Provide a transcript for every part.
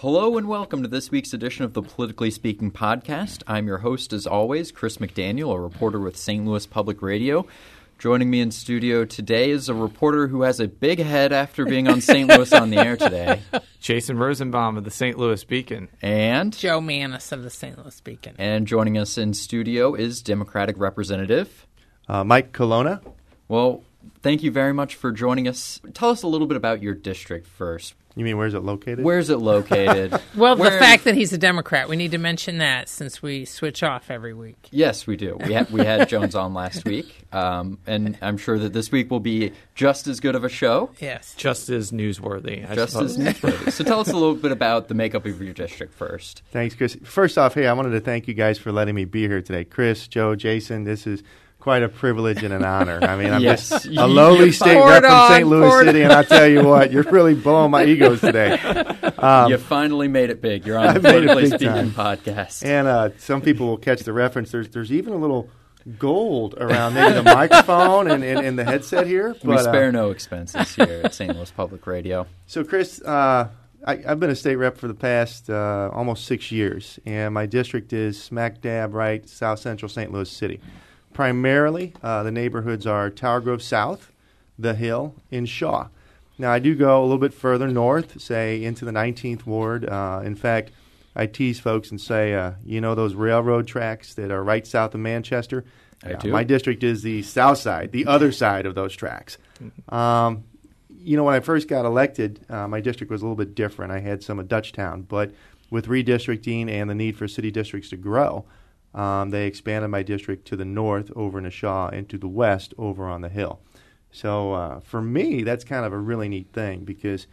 Hello and welcome to this week's edition of the Politically Speaking podcast. I'm your host, as always, Chris McDaniel, a reporter with St. Louis Public Radio. Joining me in studio today is a reporter who has a big head after being on St. Louis on the air today. Jason Rosenbaum of the St. Louis Beacon. And Jo Mannies of the St. Louis Beacon. And joining us in studio is Democratic Representative uh, Mike Colona. Well, thank you very much for joining us. Tell us a little bit about your district first. You mean where's it located? Where's it located? well, Where... the fact that he's a Democrat, we need to mention that since we switch off every week. Yes, we do. We had we had Jones on last week, um, and I'm sure that this week will be just as good of a show. Yes, just as newsworthy. I just suppose. as newsworthy. so tell us a little bit about the makeup of your district first. Thanks, Chris. First off, hey, I wanted to thank you guys for letting me be here today. Chris, Jo, Jason, this is quite a privilege and an honor. I mean, I'm yes. just a lowly state rep from St. Louis City, and I'll tell you what, you're really blowing my egos today. Um, you finally made it big. You're on the Politically Speaking time. podcast. And uh, some people will catch the reference. There's, there's even a little gold around maybe the microphone and, and, and, the headset here. But, we spare uh, no expenses here at St. Louis Public Radio. So, Chris, uh, I, have been a state rep for the past uh, almost six years, and my district is smack dab right south central St. Louis City. Primarily, uh, the neighborhoods are Tower Grove South, The Hill, and Shaw. Now, I do go a little bit further north, say into the 19th Ward. Uh, in fact, I tease folks and say, uh, you know, those railroad tracks that are right south of Manchester? I do. My district is the south side, the other side of those tracks. Um, you know, when I first got elected, uh, my district was a little bit different. I had some of Dutchtown, but with redistricting and the need for city districts to grow, um, they expanded my district to the north over in Shaw and to the west over on the hill. So uh, for me, that's kind of a really neat thing because,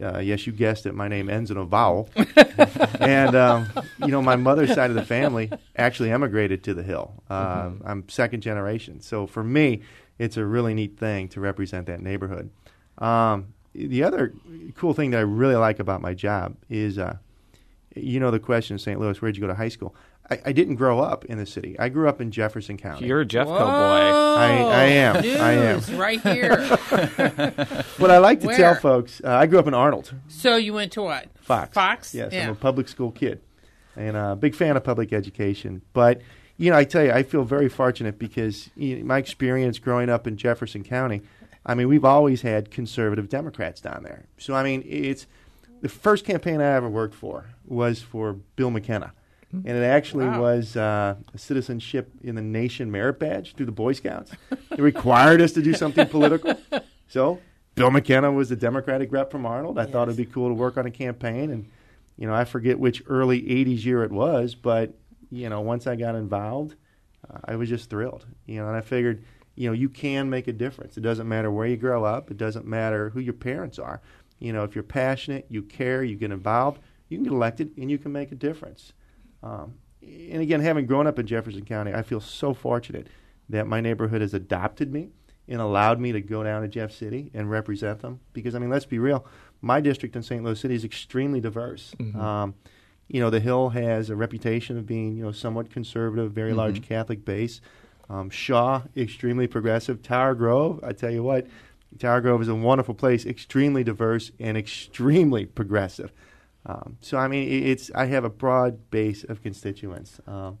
uh, yes, you guessed it, my name ends in a vowel. and, um, you know, my mother's side of the family actually emigrated to the hill. Uh, mm-hmm. I'm second generation. So for me, it's a really neat thing to represent that neighborhood. Um, the other cool thing that I really like about my job is, uh, you know, the question in St. Louis, where'd you go to high school? I, I, didn't grow up in the city. I grew up in Jefferson County. You're a Jeffco boy. I, I am. News I am. right here. but I like to Where? tell folks, uh, I grew up in Arnold. So you went to what? Fox. Fox? Yes, yeah. I'm a public school kid. And a uh, big fan of public education. But, you know, I tell you, I feel very fortunate because you know, my experience growing up in Jefferson County, I mean, we've always had conservative Democrats down there. So, I mean, it's the first campaign I ever worked for was for Bill McKenna and it actually wow. was uh, a citizenship in the nation merit badge through the Boy Scouts. it required us to do something political. So Bill McKenna was the Democratic rep from Arnold. I yes. thought it'd be cool to work on a campaign, and you know I forget which early '80s year it was, but you know once I got involved, uh, I was just thrilled. You know, and I figured you know you can make a difference. It doesn't matter where you grow up. It doesn't matter who your parents are. You know, if you're passionate, you care, you get involved, you can get elected, and you can make a difference. Um, and again, having grown up in Jefferson County, I feel so fortunate that my neighborhood has adopted me and allowed me to go down to Jeff City and represent them. Because I mean, let's be real, my district in St. Louis City is extremely diverse. Mm-hmm. Um, you know, the Hill has a reputation of being you know somewhat conservative, very mm-hmm. large Catholic base. Um, Shaw, extremely progressive. Tower Grove, I tell you what, Tower Grove is a wonderful place, extremely diverse and extremely progressive. Um, so I mean, it's I have a broad base of constituents, um,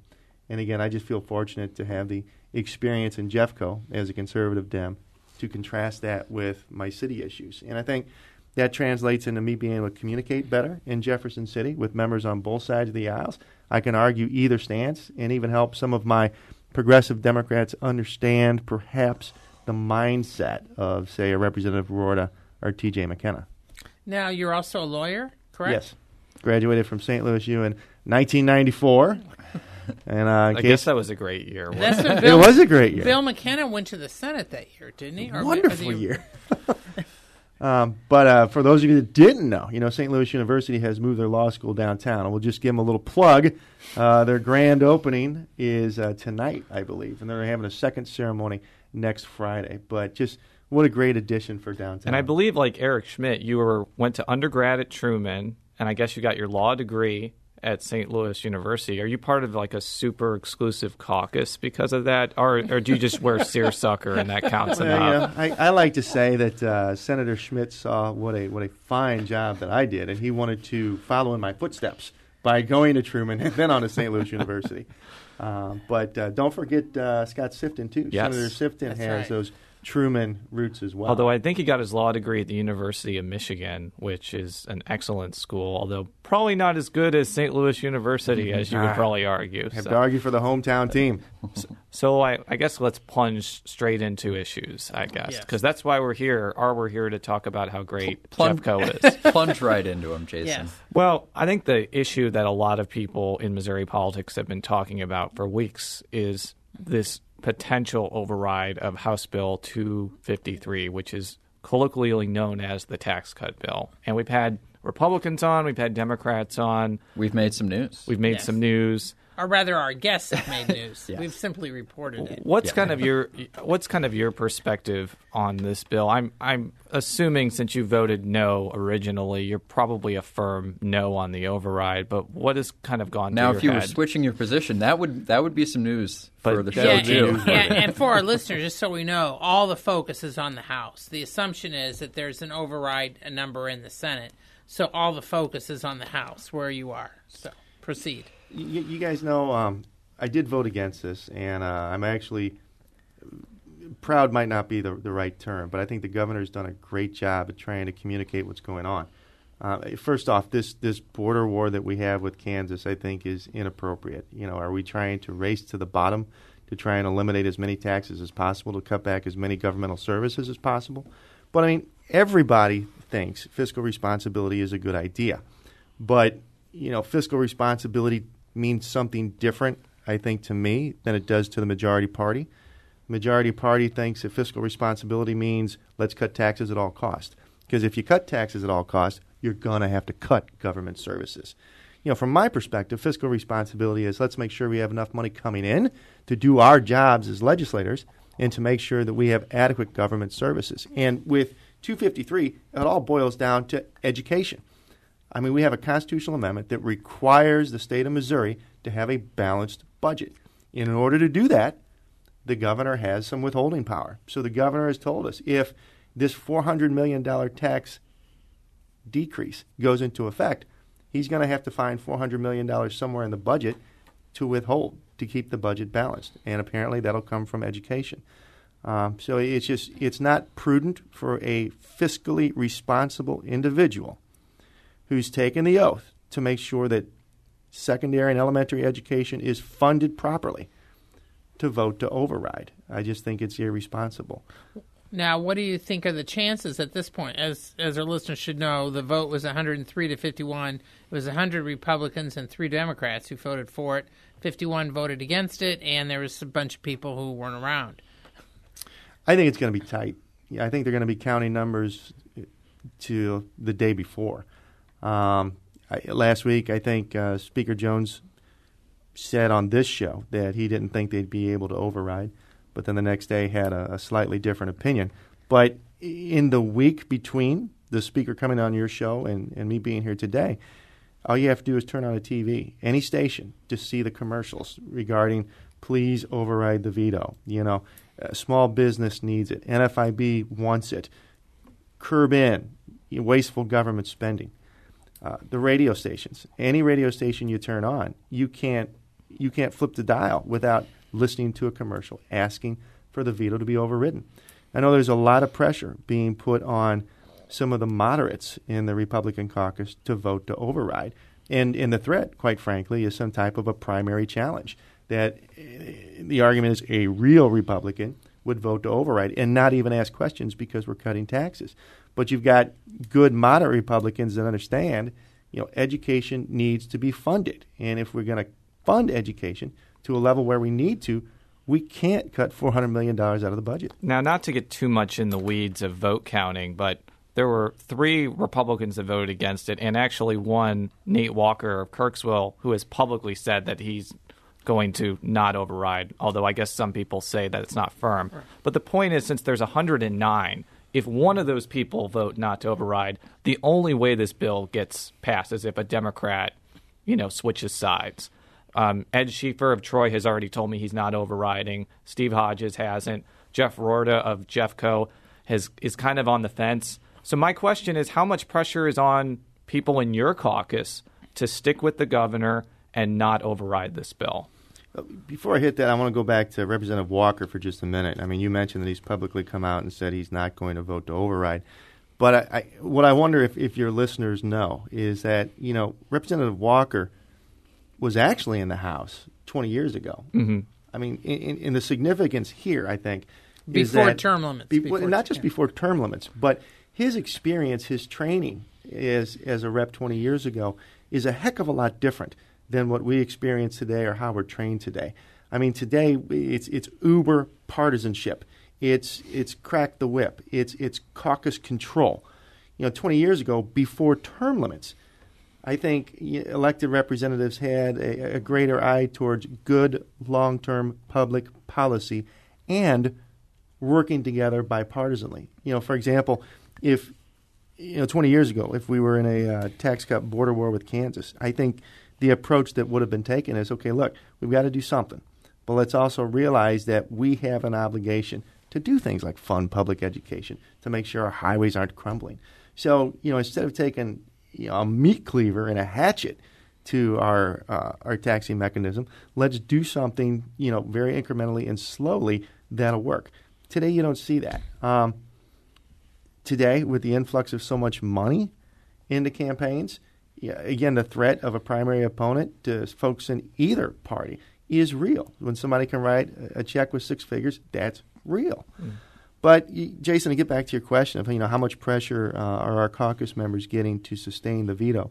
and again, I just feel fortunate to have the experience in Jeffco as a conservative Dem to contrast that with my city issues, and I think that translates into me being able to communicate better in Jefferson City with members on both sides of the aisles. I can argue either stance and even help some of my progressive Democrats understand perhaps the mindset of, say, a Representative Roorda or T.J. McKenna. Now, you're also a lawyer? Correct? Yes. Graduated from St. Louis U in 1994. and uh, I guess that was a great year. That's it? Bill, it was a great year. Bill McKenna went to the Senate that year, didn't he? Or Wonderful year. um, but uh, for those of you that didn't know, you know, St. Louis University has moved their law school downtown. And we'll just give them a little plug. Uh, their grand opening is uh, tonight, I believe, and they're having a second ceremony next Friday. But just what a great addition for downtown. And I believe, like Eric Schmitt, you were went to undergrad at Truman, and I guess you got your law degree at St. Louis University. Are you part of like a super exclusive caucus because of that, or, or do you just wear seersucker and that counts well, enough? Yeah, I, I, like to say that uh, Senator Schmitt saw what a what a fine job that I did, and he wanted to follow in my footsteps by going to Truman and then on to St. Louis University. Uh, but uh, don't forget uh, Scott Sifton too. Yes. Senator Sifton That's has right. those Truman roots as well. Although I think he got his law degree at the University of Michigan, which is an excellent school, although probably not as good as St. Louis University, as you would Ah, probably argue. have So, to argue for the hometown team. so I, I guess let's plunge straight into issues, I guess, Yes. because that's why we're here. Or we're here to talk about how great Plun- Jeffco is. Plunge right into him, Jason. Yes. Well, I think the issue that a lot of people in Missouri politics have been talking about for weeks is this potential override of House Bill 253, which is colloquially known as the tax cut bill. And we've had Republicans on, we've had Democrats on, We've made some news. we've made Yes. some news. Or rather, our guests have made news. Yes. We've simply reported it. What's Yeah. kind of your what's kind of your perspective on this bill? I'm I'm assuming since you voted no originally, you're probably a firm no on the override. But what has kind of gone now, to if you your were switching your position, that would that would be some news But for the show would be too. news. Yeah, and for our listeners, just so we know, all the focus is on the House. The assumption is that there's an override a number in the Senate, so all the focus is on the House, where you are. So proceed. You, you guys know um, I did vote against this, and uh, I'm actually proud. Might not be the the right term, but I think the governor's done a great job at trying to communicate what's going on. Uh, first off, this this border war that we have with Kansas, I think, is inappropriate. You know, are we trying to race to the bottom to try and eliminate as many taxes as possible to cut back as many governmental services as possible? But I mean, everybody thinks fiscal responsibility is a good idea, but you know, fiscal responsibility means something different, I think, to me than it does to the majority party. Majority party thinks that fiscal responsibility means let's cut taxes at all costs. Because if you cut taxes at all costs, you're going to have to cut government services. You know, from my perspective, fiscal responsibility is let's make sure we have enough money coming in to do our jobs as legislators and to make sure that we have adequate government services. And with 253, it all boils down to education. I mean, we have a constitutional amendment that requires the state of Missouri to have a balanced budget. And in order to do that, the governor has some withholding power. So the governor has told us if this $400 million tax decrease goes into effect, he's going to have to find $400 million somewhere in the budget to withhold to keep the budget balanced. And apparently that'll come from education. Um, so it's just it's not prudent for a fiscally responsible individual who's taken the oath to make sure that secondary and elementary education is funded properly to vote to override. I just think it's irresponsible. Now, what do you think are the chances at this point? As as our listeners should know, the vote was 103 to 51. It was 100 Republicans and three Democrats who voted for it. 51 voted against it, and there was a bunch of people who weren't around. I think it's going to be tight. Yeah, I think they're going to be counting numbers to the day before. Um, I, last week, I think uh, Speaker Jones said on this show that he didn't think they'd be able to override, but then the next day had a, a slightly different opinion. But in the week between the speaker coming on your show and, and me being here today, all you have to do is turn on a TV, any station, to see the commercials regarding please override the veto. You know, small business needs it. NFIB wants it. Curb in wasteful government spending. Uh, the radio stations, any radio station you turn on, you can't you can't flip the dial without listening to a commercial asking for the veto to be overridden. I know there's a lot of pressure being put on some of the moderates in the Republican caucus to vote to override. And, and the threat, quite frankly, is some type of a primary challenge that uh, the argument is a real Republican would vote to override and not even ask questions because we're cutting taxes. But you've got good moderate Republicans that understand, you know, education needs to be funded. And if we're going to fund education to a level where we need to, we can't cut $400 million out of the budget. Now, not to get too much in the weeds of vote counting, but there were three Republicans that voted against it, and actually one, Nate Walker of Kirksville, who has publicly said that he's going to not override, although I guess some people say that it's not firm. But the point is, since there's 109, if one of those people vote not to override, the only way this bill gets passed is if a Democrat you know, switches sides. Um, Ed Schieffer of Troy has already told me he's not overriding. Steve Hodges hasn't. Jeff Roorda of Jeffco has is kind of on the fence. So my question is, how much pressure is on people in your caucus to stick with the governor and not override this bill? Before I hit that, I want to go back to Representative Walker for just a minute. I mean, you mentioned that he's publicly come out and said he's not going to vote to override. But I, I, what I wonder if, if your listeners know is that, you know, Representative Walker was actually in the House 20 years ago. Mm-hmm. I mean, in, in, the significance here, I think, before that, term limits. Be, before, not just yeah. before term limits, but his experience, his training as, as a rep 20 years ago is a heck of a lot different than what we experience today or how we're trained today. I mean, today it's it's uber partisanship. It's it's crack the whip. It's it's caucus control. You know, 20 years ago, before term limits, I think elected representatives had a, a greater eye towards good long-term public policy and working together bipartisanly. You know, for example, if you know 20 years ago, if we were in a uh, tax cut border war with Kansas, I think the approach that would have been taken is okay, look, we've got to do something. But let's also realize that we have an obligation to do things like fund public education, to make sure our highways aren't crumbling. So, you know, instead of taking you know, a meat cleaver and a hatchet to our uh, our taxing mechanism, let's do something, you know, very incrementally and slowly that'll work. Today, you don't see that. Um, today, with the influx of so much money into campaigns, again, the threat of a primary opponent to folks in either party is real. When somebody can write a check with six figures, that's real. Mm. But Jason, to get back to your question of you know how much pressure uh, are our caucus members getting to sustain the veto,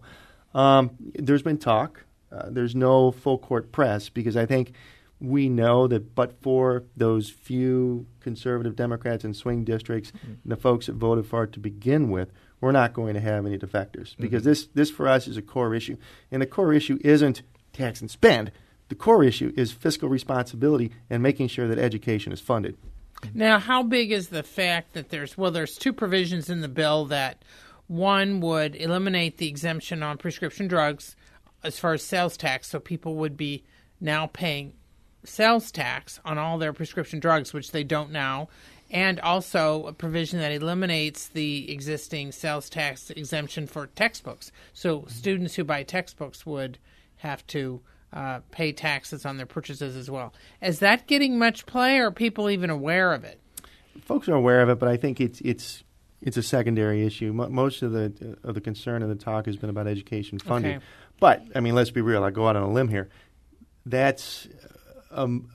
um, there's been talk. Uh, there's no full court press because I think we know that, but for those few conservative Democrats in swing districts, mm-hmm. the folks that voted for it to begin with, we're not going to have any defectors because mm-hmm. this this for us is a core issue, and the core issue isn't tax and spend. The core issue is fiscal responsibility and making sure that education is funded. Now, how big is the fact that there's well, there's two provisions in the bill that one would eliminate the exemption on prescription drugs as far as sales tax, so people would be now paying sales tax on all their prescription drugs, which they don't now, and also a provision that eliminates the existing sales tax exemption for textbooks. So students who buy textbooks would have to uh, pay taxes on their purchases as well. Is that getting much play, or are people even aware of it? Folks are aware of it, but I think it's it's it's a secondary issue. most of the of the concern and the talk has been about education funding. Okay. But I mean, let's be real. I go out on a limb here. That's um,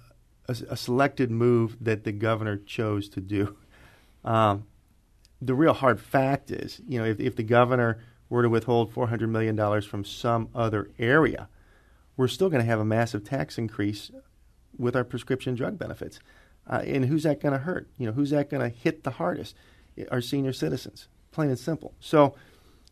a, a, selected move that the governor chose to do. Um, the real hard fact is, you know, if, if the governor were to withhold $400 million from some other area, we're still going to have a massive tax increase with our prescription drug benefits. Uh, and who's that going to hurt? You know, who's that going to hit the hardest? Our senior citizens, plain and simple. So,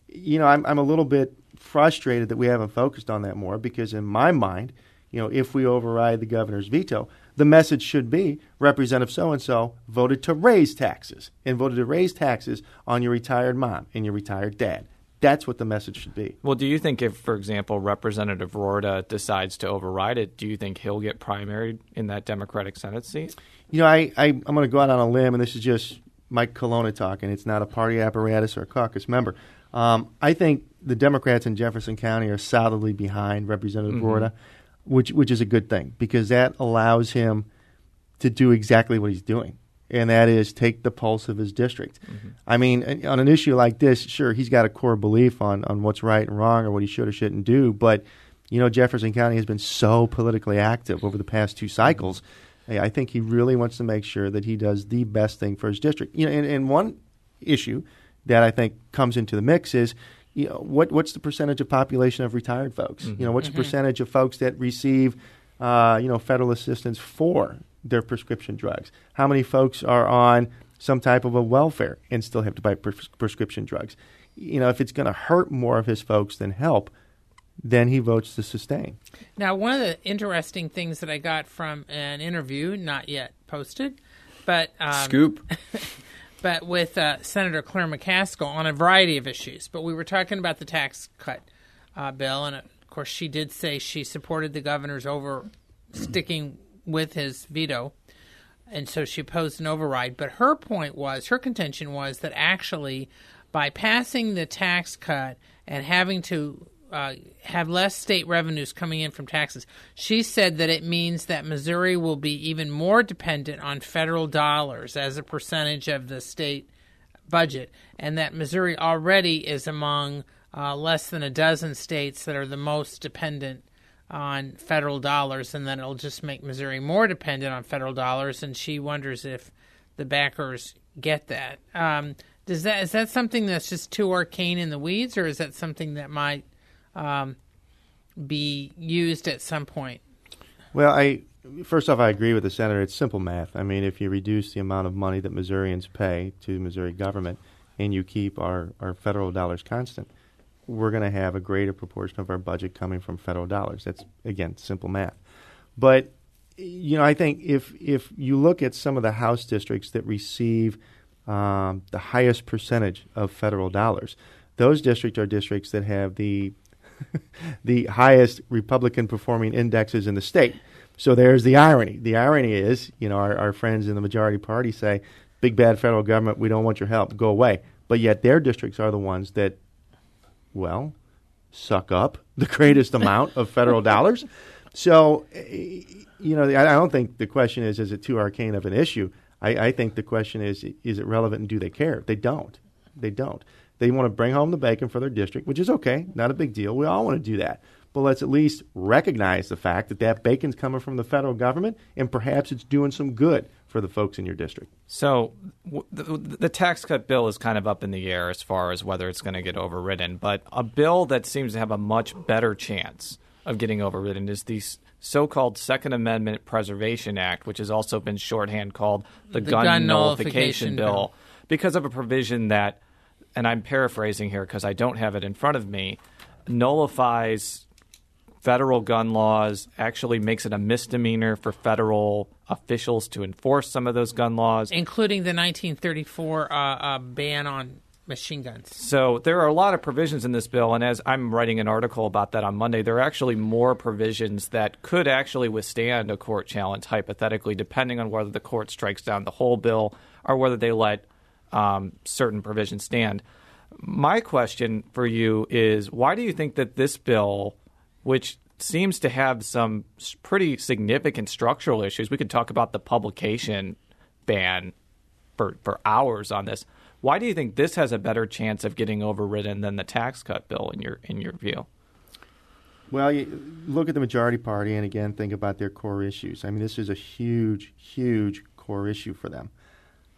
you know, I'm, I'm a little bit frustrated that we haven't focused on that more because, in my mind, you know, if we override the governor's veto, the message should be Representative so and so voted to raise taxes and voted to raise taxes on your retired mom and your retired dad. That's what the message should be. Well, do you think if, for example, Representative Roorda decides to override it, do you think he'll get primaried in that Democratic Senate seat? You know, I, I, am going to go out on a limb, and this is just Mike Colona talking. It's not a party apparatus or a caucus member. Um, I think the Democrats in Jefferson County are solidly behind Representative mm-hmm. Roorda which which is a good thing because that allows him to do exactly what he's doing, and that is take the pulse of his district. Mm-hmm. I mean, on an issue like this, sure, he's got a core belief on on what's right and wrong or what he should or shouldn't do, but you know, Jefferson County has been so politically active over the past two cycles. I think he really wants to make sure that he does the best thing for his district. You know, and, and one issue that I think comes into the mix is you know, what what's the percentage of population of retired folks? Mm-hmm. You know, what's mm-hmm. the percentage of folks that receive, uh, you know, federal assistance for their prescription drugs? How many folks are on some type of a welfare and still have to buy pres- prescription drugs? You know, if it's going to hurt more of his folks than help, then he votes to sustain. Now, one of the interesting things that I got from an interview, not yet posted, but um, scoop. but with uh, Senator Claire McCaskill on a variety of issues. But we were talking about the tax cut uh, bill, and of course, she did say she supported the governor's over sticking with his veto, and so she opposed an override. But her point was, her contention was that actually, by passing the tax cut and having to uh, have less state revenues coming in from taxes. She said that it means that Missouri will be even more dependent on federal dollars as a percentage of the state budget, and that Missouri already is among uh, less than a dozen states that are the most dependent on federal dollars, and that it'll just make Missouri more dependent on federal dollars. And she wonders if the backers get that. Um, does that is that something that's just too arcane in the weeds, or is that something that might um, be used at some point? Well, I first off, I agree with the senator. It's simple math. I mean, if you reduce the amount of money that Missourians pay to the Missouri government, and you keep our, our federal dollars constant, we're going to have a greater proportion of our budget coming from federal dollars. That's again simple math. But you know, I think if if you look at some of the House districts that receive um, the highest percentage of federal dollars, those districts are districts that have the the highest Republican performing indexes in the state. So there's the irony. The irony is, you know, our, our friends in the majority party say, big bad federal government, we don't want your help, go away. But yet their districts are the ones that, well, suck up the greatest amount of federal dollars. So, eh, you know, I don't think the question is, is it too arcane of an issue? I, I think the question is, is it relevant and do they care? They don't. They don't. They want to bring home the bacon for their district, which is okay, not a big deal. We all want to do that. But let's at least recognize the fact that that bacon's coming from the federal government, and perhaps it's doing some good for the folks in your district. So the, the, tax cut bill is kind of up in the air as far as whether it's going to get overridden. But a bill that seems to have a much better chance of getting overridden is the so-called Second Amendment Preservation Act, which has also been shorthand called the, the gun, gun, nullification, nullification bill, bill, because of a provision that – and I'm paraphrasing here because I don't have it in front of me, nullifies federal gun laws, actually makes it a misdemeanor for federal officials to enforce some of those gun laws, including the 1934 uh, uh, ban on machine guns. So there are a lot of provisions in this bill, and as I'm writing an article about that on Monday, there are actually more provisions that could actually withstand a court challenge, hypothetically, depending on whether the court strikes down the whole bill or whether they let um, certain provisions stand. My question for you is why do you think that this bill, which seems to have some pretty significant structural issues, we could talk about the publication ban for, for hours on this. Why do you think this has a better chance of getting overridden than the tax cut bill in your in your view? Well, look at the majority party and again think about their core issues. I mean, this is a huge, huge core issue for them.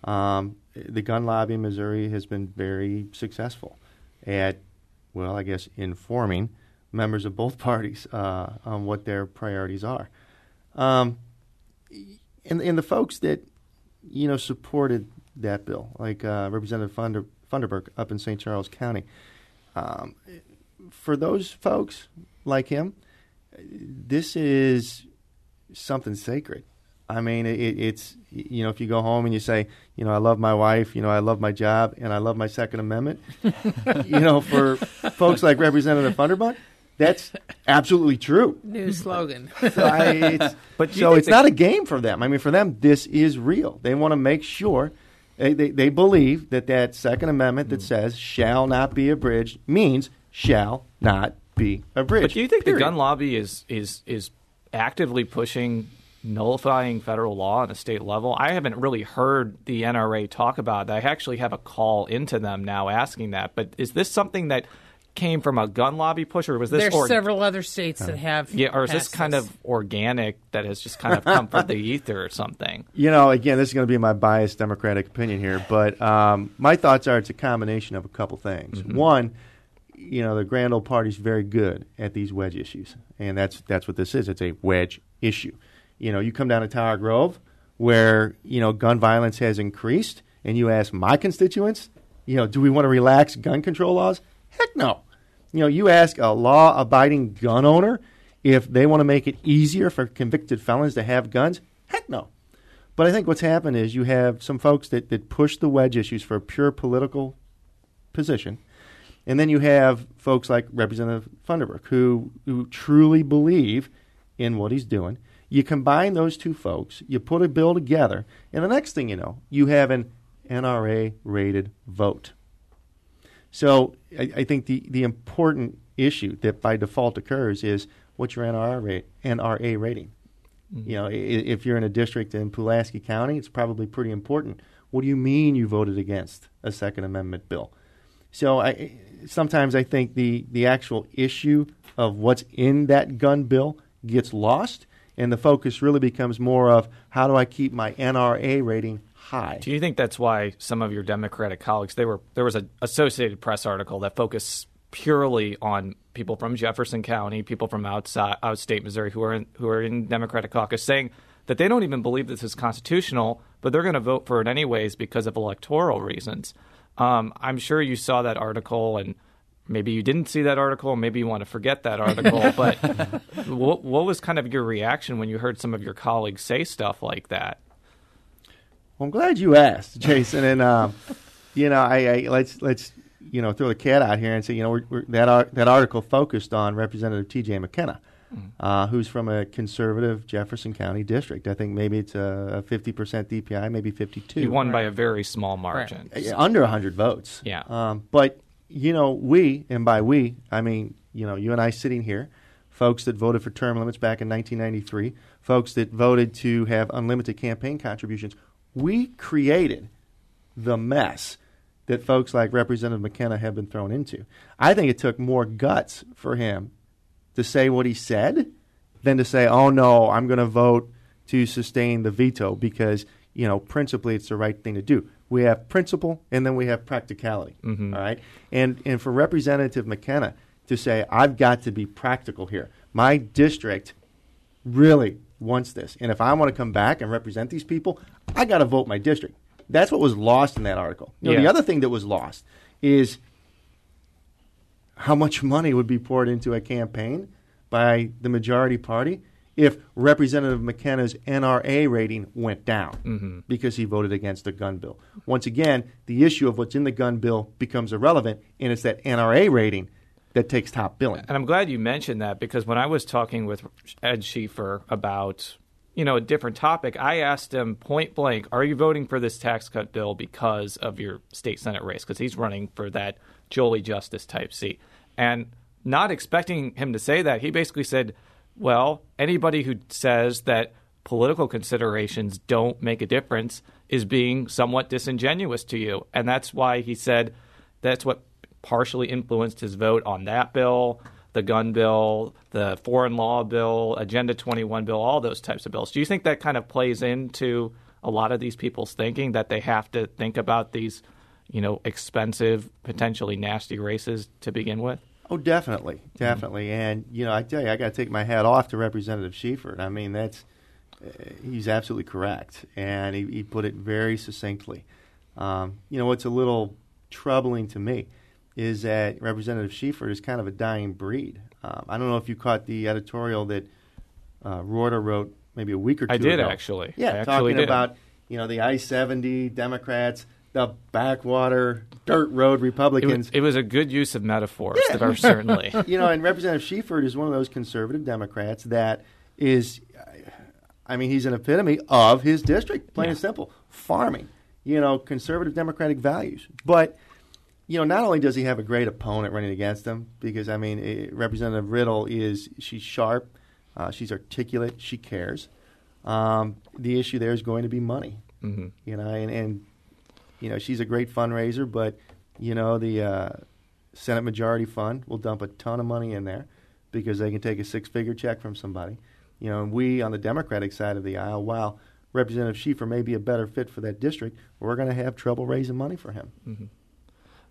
Um, the gun lobby in Missouri has been very successful at, well, I guess, informing members of both parties uh, on what their priorities are. Um, and, and the folks that, you know, supported that bill, like uh, Representative Funder, Funderburk up in St. Charles County, um, for those folks like him, this is something sacred. I mean, it, it's you know, if you go home and you say, you know, I love my wife, you know, I love my job, and I love my Second Amendment, you know, for folks like Representative Funderburk, that's absolutely true. New slogan. so I, it's, but so it's not a game for them. I mean, for them, this is real. They want to make sure they, they, they, believe that that Second Amendment that mm. says shall not be abridged means shall not be abridged. But do you think period. the gun lobby is is is actively pushing nullifying federal law on a state level. I haven't really heard the NRA talk about that. I actually have a call into them now asking that. But is this something that came from a gun lobby push, or was this? There's or- several other states that have. Yeah, or is this kind this? of organic that has just kind of come from the ether or something? You know, again, this is going to be my biased Democratic opinion here, but um, my thoughts are it's a combination of a couple things. Mm-hmm. One. You know the grand old party's very good at these wedge issues, and that's that's what this is. It's a wedge issue. You know, you come down to Tower Grove where, you know, gun violence has increased and you ask my constituents, you know, do we want to relax gun control laws? Heck no. You know, you ask a law abiding gun owner if they want to make it easier for convicted felons to have guns? Heck no. But I think what's happened is you have some folks that, that push the wedge issues for a pure political position. And then you have folks like Representative Funderburk who, who truly believe in what he's doing. You combine those two folks, you put a bill together, and the next thing you know, you have an NRA rated vote. So I, I, think the, the important issue that by default occurs is what's your NRA, rate, NRA rating? Mm-hmm. You know, if you're in a district in Pulaski County, it's probably pretty important. What do you mean you voted against a Second Amendment bill? So I, sometimes I think the, the actual issue of what's in that gun bill gets lost, and the focus really becomes more of how do I keep my NRA rating high. Do you think that's why some of your Democratic colleagues they were there was an Associated Press article that focused purely on people from Jefferson County, people from outside outstate Missouri who are in, who are in Democratic caucus saying that they don't even believe this is constitutional, but they're going to vote for it anyways because of electoral reasons. Um, I'm sure you saw that article and maybe you didn't see that article, maybe you want to forget that article. but what, what, was kind of your reaction when you heard some of your colleagues say stuff like that? Well, I'm glad you asked, Jason. And um, you know, I, I, let's let's you know throw the cat out here and say you know we're, we're, that that article focused on Representative T.J. McKenna, mm. uh, who's from a conservative Jefferson County district. I think maybe it's a 50 percent DPI, maybe 52. He won right. by a very small margin, right. under 100 votes. Yeah, um, but you know we, and by we I mean you know you and I sitting here folks that voted for term limits back in 1993, folks that voted to have unlimited campaign contributions we created the mess that folks like Representative McKenna have been thrown into. I think it took more guts for him to say what he said than to say, "Oh no, I'm going to vote to sustain the veto because you know principally it's the right thing to do." We have principle and then we have practicality. Mm-hmm. All right, and and for Representative McKenna to say, "I've got to be practical here. My district really wants this. And if I want to come back and represent these people, I got to vote my district. That's what was lost in that article. You know, yeah. The other thing that was lost is how much money would be poured into a campaign by the majority party if Representative McKenna's NRA rating went down mm-hmm. because he voted against the gun bill. Once again, the issue of what's in the gun bill becomes irrelevant, and it's that NRA rating that takes top billing. And I'm glad you mentioned that because when I was talking with Ed Schieffer about you know a different topic, I asked him point blank, "Are you voting for this tax cut bill because of your state senate race?" Because he's running for that Jolie Justus type seat, and not expecting him to say that, he basically said, "Well, anybody who says that." Political considerations don't make a difference is being somewhat disingenuous to you. And that's why he said that's what partially influenced his vote on that bill, the gun bill, the foreign law bill, Agenda 21 bill, all those types of bills. Do you think that kind of plays into a lot of these people's thinking that they have to think about these, you know, expensive, potentially nasty races to begin with? Oh, definitely, definitely. Mm-hmm. And you know, I tell you, I got to take my hat off to Representative Schieffer. I mean, that's uh, he's absolutely correct, and he, he put it very succinctly. Um, you know, what's a little troubling to me is that Representative Schieffer is kind of a dying breed. Um, I don't know if you caught the editorial that uh, Roorda wrote maybe a week or two I did ago. actually. Yeah, I talking did. about you know the I seventy Democrats, the backwater dirt road Republicans. It was, it was a good use of metaphors, yeah. certainly. you know, and Representative Schieffer is one of those conservative Democrats that is, I mean, he's an epitome of his district, plain yeah. and simple, farming. You know, conservative Democratic values, but you know, not only does he have a great opponent running against him, because I mean, it, eh, Representative Riddle is she's sharp, uh, she's articulate, she cares. Um, the issue there is going to be money, mm-hmm. you know, and, and you know she's a great fundraiser, but you know the uh, Senate Majority Fund will dump a ton of money in there because they can take a six-figure check from somebody. You know, and we on the Democratic side of the aisle, while Representative Schieffer may be a better fit for that district, we're going to have trouble raising money for him. Mm-hmm.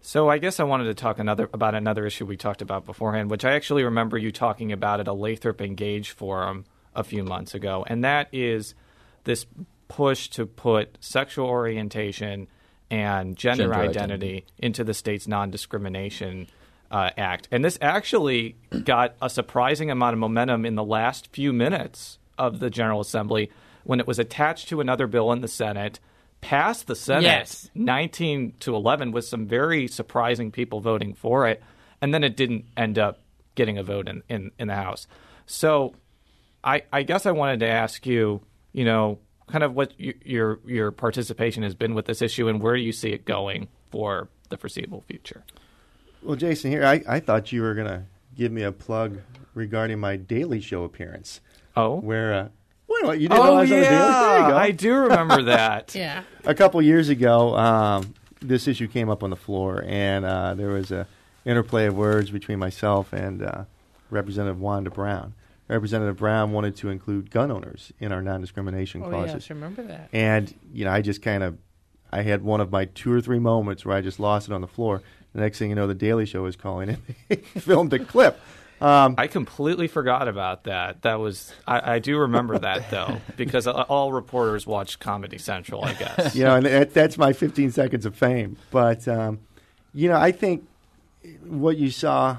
So I guess I wanted to talk another about another issue we talked about beforehand, which I actually remember you talking about at a Lathrop & Gage forum a few months ago, and that is this push to put sexual orientation and gender, gender identity, identity, into the state's non-discrimination uh, act. And this actually got a surprising amount of momentum in the last few minutes of the General Assembly when it was attached to another bill in the Senate passed the Senate Yes. 19 to 11 with some very surprising people voting for it, and then it didn't end up getting a vote in, in, in the House. So I, I guess I wanted to ask you, you know, kind of what y- your your participation has been with this issue and where do you see it going for the foreseeable future? Well, Jason, here I, I thought you were going to give me a plug regarding my Daily Show appearance, Oh, where uh, well, you didn't know I was on the Daily. There. I do remember that. Yeah. a couple years ago, um, this issue came up on the floor, and uh, there was a interplay of words between myself and uh, Representative Wanda Brown. Representative Brown wanted to include gun owners in our non-discrimination Oh, clauses, yes, remember that. and you know, I just kind of, I had one of my two or three moments where I just lost it on the floor. The next thing you know, the Daily Show was calling, and they filmed a clip. Um, I completely forgot about that. That was I, I do remember that though because all reporters watch Comedy Central, I guess. you know, and that, that's my 15 seconds of fame. But um, you know, I think what you saw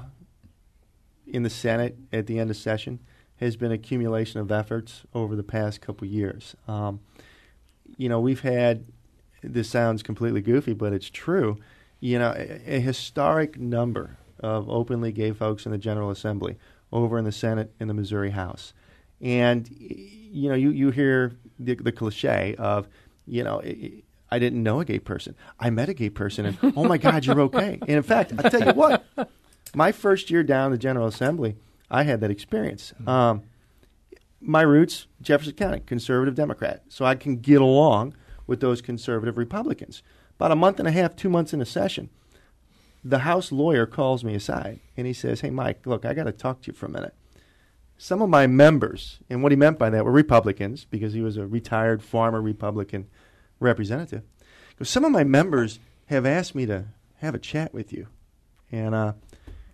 in the Senate at the end of session has been accumulation of efforts over the past couple years. Um, you know, we've had this sounds completely goofy, but it's true. You know, a, a historic number of openly gay folks in the General Assembly over in the Senate in the Missouri House. And you know, you you hear the, the cliche of, you know, I didn't know a gay person. I met a gay person, and oh my God, you're okay. And in fact, I tell you what, my first year down the General Assembly, I had that experience. Um, my roots, Jefferson County, conservative Democrat, so I can get along with those conservative Republicans. About a month and a half, two months in a session, the House lawyer calls me aside and he says, Hey, Mike, look, I got to talk to you for a minute. Some of my members, and what he meant by that were Republicans, because he was a retired farmer Republican representative. Goes, Some of my members have asked me to have a chat with you. And uh,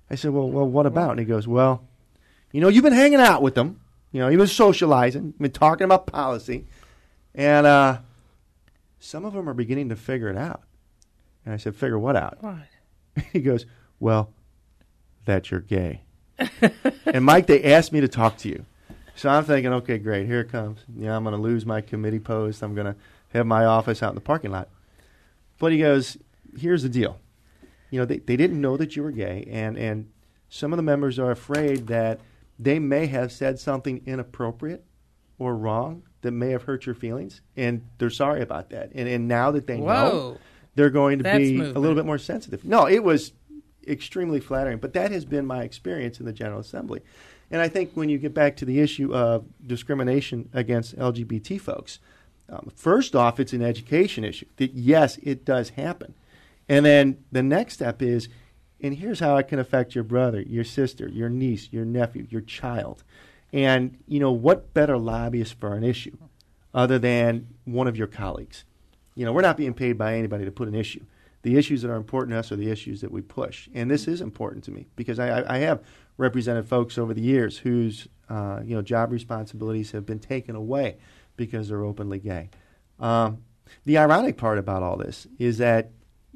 I said, well, well, what about? And he goes, Well, you know, you've been hanging out with them. You know, you've been socializing, been talking about policy. And uh, some of them are beginning to figure it out. And I said, Figure what out? What? He goes, Well, that you're gay. and Mike, they asked me to talk to you. So I'm thinking, okay, great, here it comes. You know, I'm going to lose my committee post. I'm going to have my office out in the parking lot. But he goes, here's the deal. You know, they, they didn't know that you were gay, and, and some of the members are afraid that they may have said something inappropriate or wrong that may have hurt your feelings, and they're sorry about that. And, and now that they know, they're going to That's be a little bit more sensitive. No, it was extremely flattering, but that has been my experience in the General Assembly. And I think when you get back to the issue of discrimination against LGBT folks, um, first off, it's an education issue. That yes, it does happen. And then the next step is, and here's how it can affect your brother, your sister, your niece, your nephew, your child. And, you know, what better lobbyist for an issue other than one of your colleagues? You know, we're not being paid by anybody to put an issue. The issues that are important to us are the issues that we push. And this is important to me because I, I, have represented folks over the years whose, uh, you know, job responsibilities have been taken away because they're openly gay. Um, the ironic part about all this is that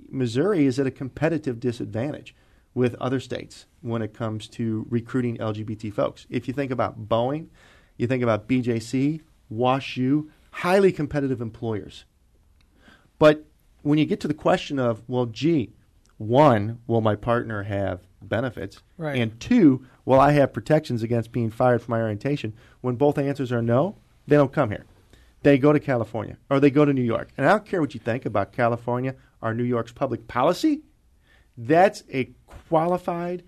Missouri is at a competitive disadvantage with other states when it comes to recruiting LGBT folks. If you think about Boeing, you think about BJC, WashU, highly competitive employers. But when you get to the question of, well, gee, one, will my partner have benefits? Right. And two, will I have protections against being fired for my orientation? When both answers are no, they don't come here. They go to California or they go to New York. And I don't care what you think about California or New York's public policy. That's a qualified,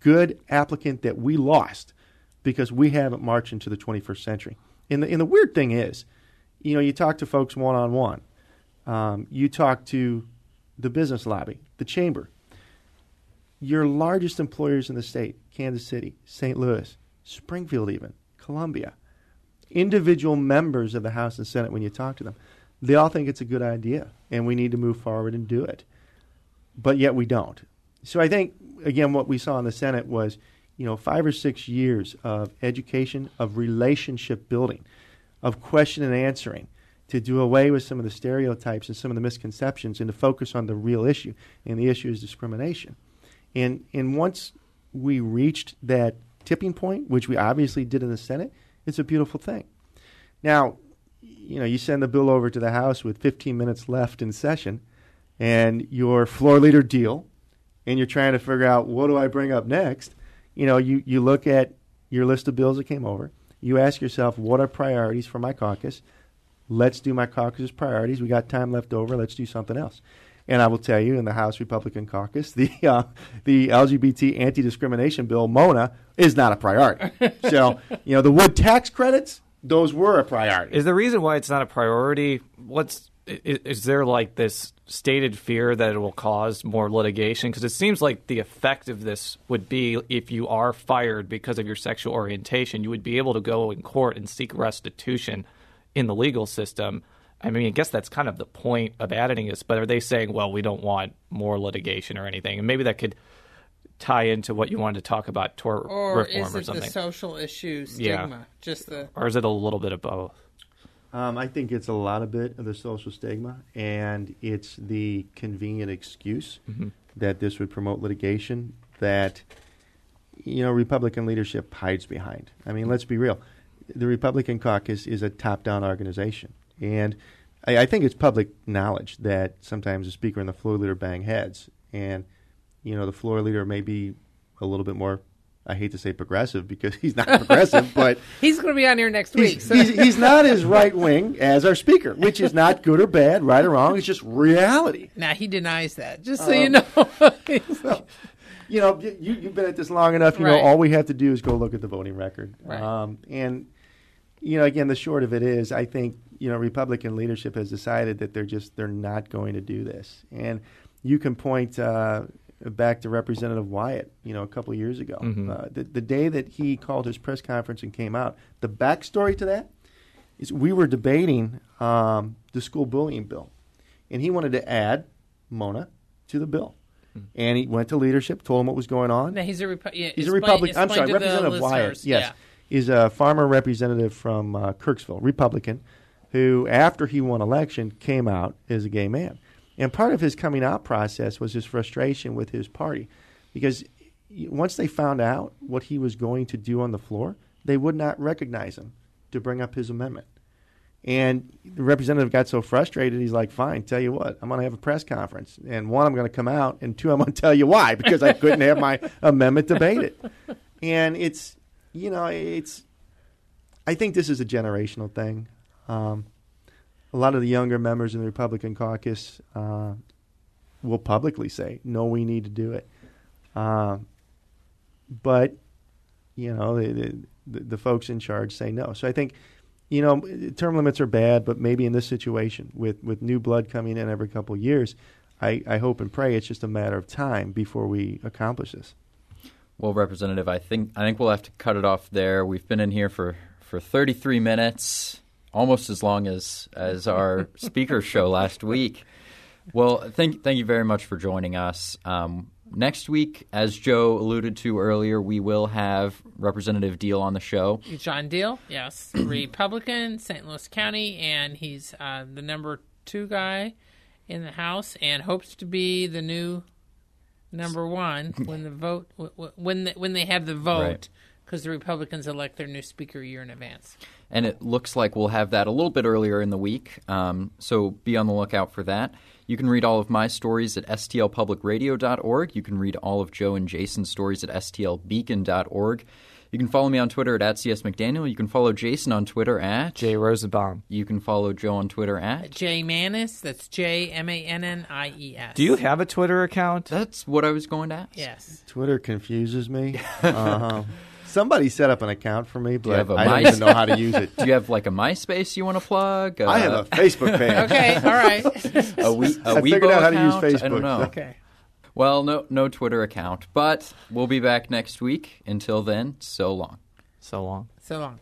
good applicant that we lost because we haven't marched into the 21st century. And the, and the weird thing is, you know, you talk to folks one on one, you talk to the business lobby, the chamber, your largest employers in the state, Kansas City, St. Louis, Springfield, even, Columbia, individual members of the House and Senate, when you talk to them, they all think it's a good idea and we need to move forward and do it. But yet we don't. So I think, again, what we saw in the Senate was, you know, five or six years of education, of relationship building, of question and answering to do away with some of the stereotypes and some of the misconceptions and to focus on the real issue. And the issue is discrimination. And, and once we reached that tipping point, which we obviously did in the Senate, it's a beautiful thing. Now, you know, you send the bill over to the House with 15 minutes left in session, and your floor leader deal, and you're trying to figure out what do I bring up next. You know, you, you look at your list of bills that came over. You ask yourself, what are priorities for my caucus? Let's do my caucus's priorities. We got time left over. Let's do something else. And I will tell you, in the House Republican caucus, the uh, the LGBT anti discrimination bill, Mona, is not a priority. so, you know, the wood tax credits, those were a priority. Is the reason why it's not a priority? What's is, is there like this stated fear that it will cause more litigation? Because it seems like the effect of this would be if you are fired because of your sexual orientation, you would be able to go in court and seek restitution in the legal system. I mean, I guess that's kind of the point of adding this, but are they saying, well, we don't want more litigation or anything? And maybe that could tie into what you wanted to talk about tort Or reform is or it something. the social issue Yeah. stigma? Just the or is it a little bit of both? Um, I think it's a lot of bit of the social stigma, and it's the convenient excuse that this would promote litigation that you know Republican leadership hides behind. I mean, let's be real: the Republican caucus is a top-down organization, and I, I think it's public knowledge that sometimes the speaker and the floor leader bang heads, and you know the floor leader may be a little bit more. I hate to say progressive because he's not progressive, but he's going to be on here next week. he's, So he's, he's not as right wing as our speaker, which is not good or bad, right or wrong. It's just reality. now he denies that. Just Um, so you know, Well, you know, you, you've been at this long enough. You Right. know, all we have to do is go look at the voting record. Right. Um, and you know, again, the short of it is, I think you know, Republican leadership has decided that they're just they're not going to do this. And you can point uh, back to Representative Wyatt, you know, a couple of years ago, Mhm. uh, the, the day that he called his press conference and came out. The backstory to that is we were debating um, the school bullying bill, and he wanted to add Mona to the bill. And he went to leadership, told him what was going on. now he's a Repu- yeah, He's a Republican. I'm sorry, Representative Wyatt. listeners. Yes, is a farmer representative from uh, Kirksville, Republican, who after he won election came out as a gay man. And part of his coming out process was his frustration with his party, because once they found out what he was going to do on the floor, they would not recognize him to bring up his amendment. And the representative got so frustrated, he's like, "Fine, tell you what, I'm going to have a press conference, and one, I'm going to come out, and two, I'm going to tell you why because I couldn't have my amendment debated." And it's, you know, it's. I think this is a generational thing. Um, a lot of the younger members in the Republican caucus uh, will publicly say, "No, we need to do it," um, but you know, the, the, the folks in charge say no. So I think you know, term limits are bad, but maybe in this situation, with, with new blood coming in every couple of years, I, I hope and pray it's just a matter of time before we accomplish this. Well, Representative, I think I think we'll have to cut it off there. We've been in here for, for 33 minutes, almost as long as as our speaker show last week. Well, thank thank you very much for joining us. Um, next week, as Jo alluded to earlier, we will have Representative Diehl on the show. John Diehl, yes, Republican, St. Louis County, and he's uh, the number two guy in the House, and hopes to be the new number one when the vote when the, when they have the vote, Right. because the Republicans elect their new speaker a year in advance. And it looks like we'll have that a little bit earlier in the week. Um, so be on the lookout for that. You can read all of my stories at stlpublicradio.org. You can read all of Jo and Jason's stories at stlbeacon.org. You can follow me on Twitter at, at @csmcdaniel. You can follow Jason on Twitter at Jay Rosenbaum. You can follow Jo on Twitter at. Jay Mannies, that's J M A N N I E S. Do you have a Twitter account? That's what I was going to ask. Yes. Twitter confuses me. uh-huh. Somebody set up an account for me, but have a I don't even know how to use it. Do you have like a MySpace you want to plug? Uh, I have a Facebook page. Okay. All right. a, we, a I figured Weibo out how to use account? I Facebook, don't know. so- okay. Well, no, no Twitter account, but we'll be back next week. Until then, so long. So long. So long.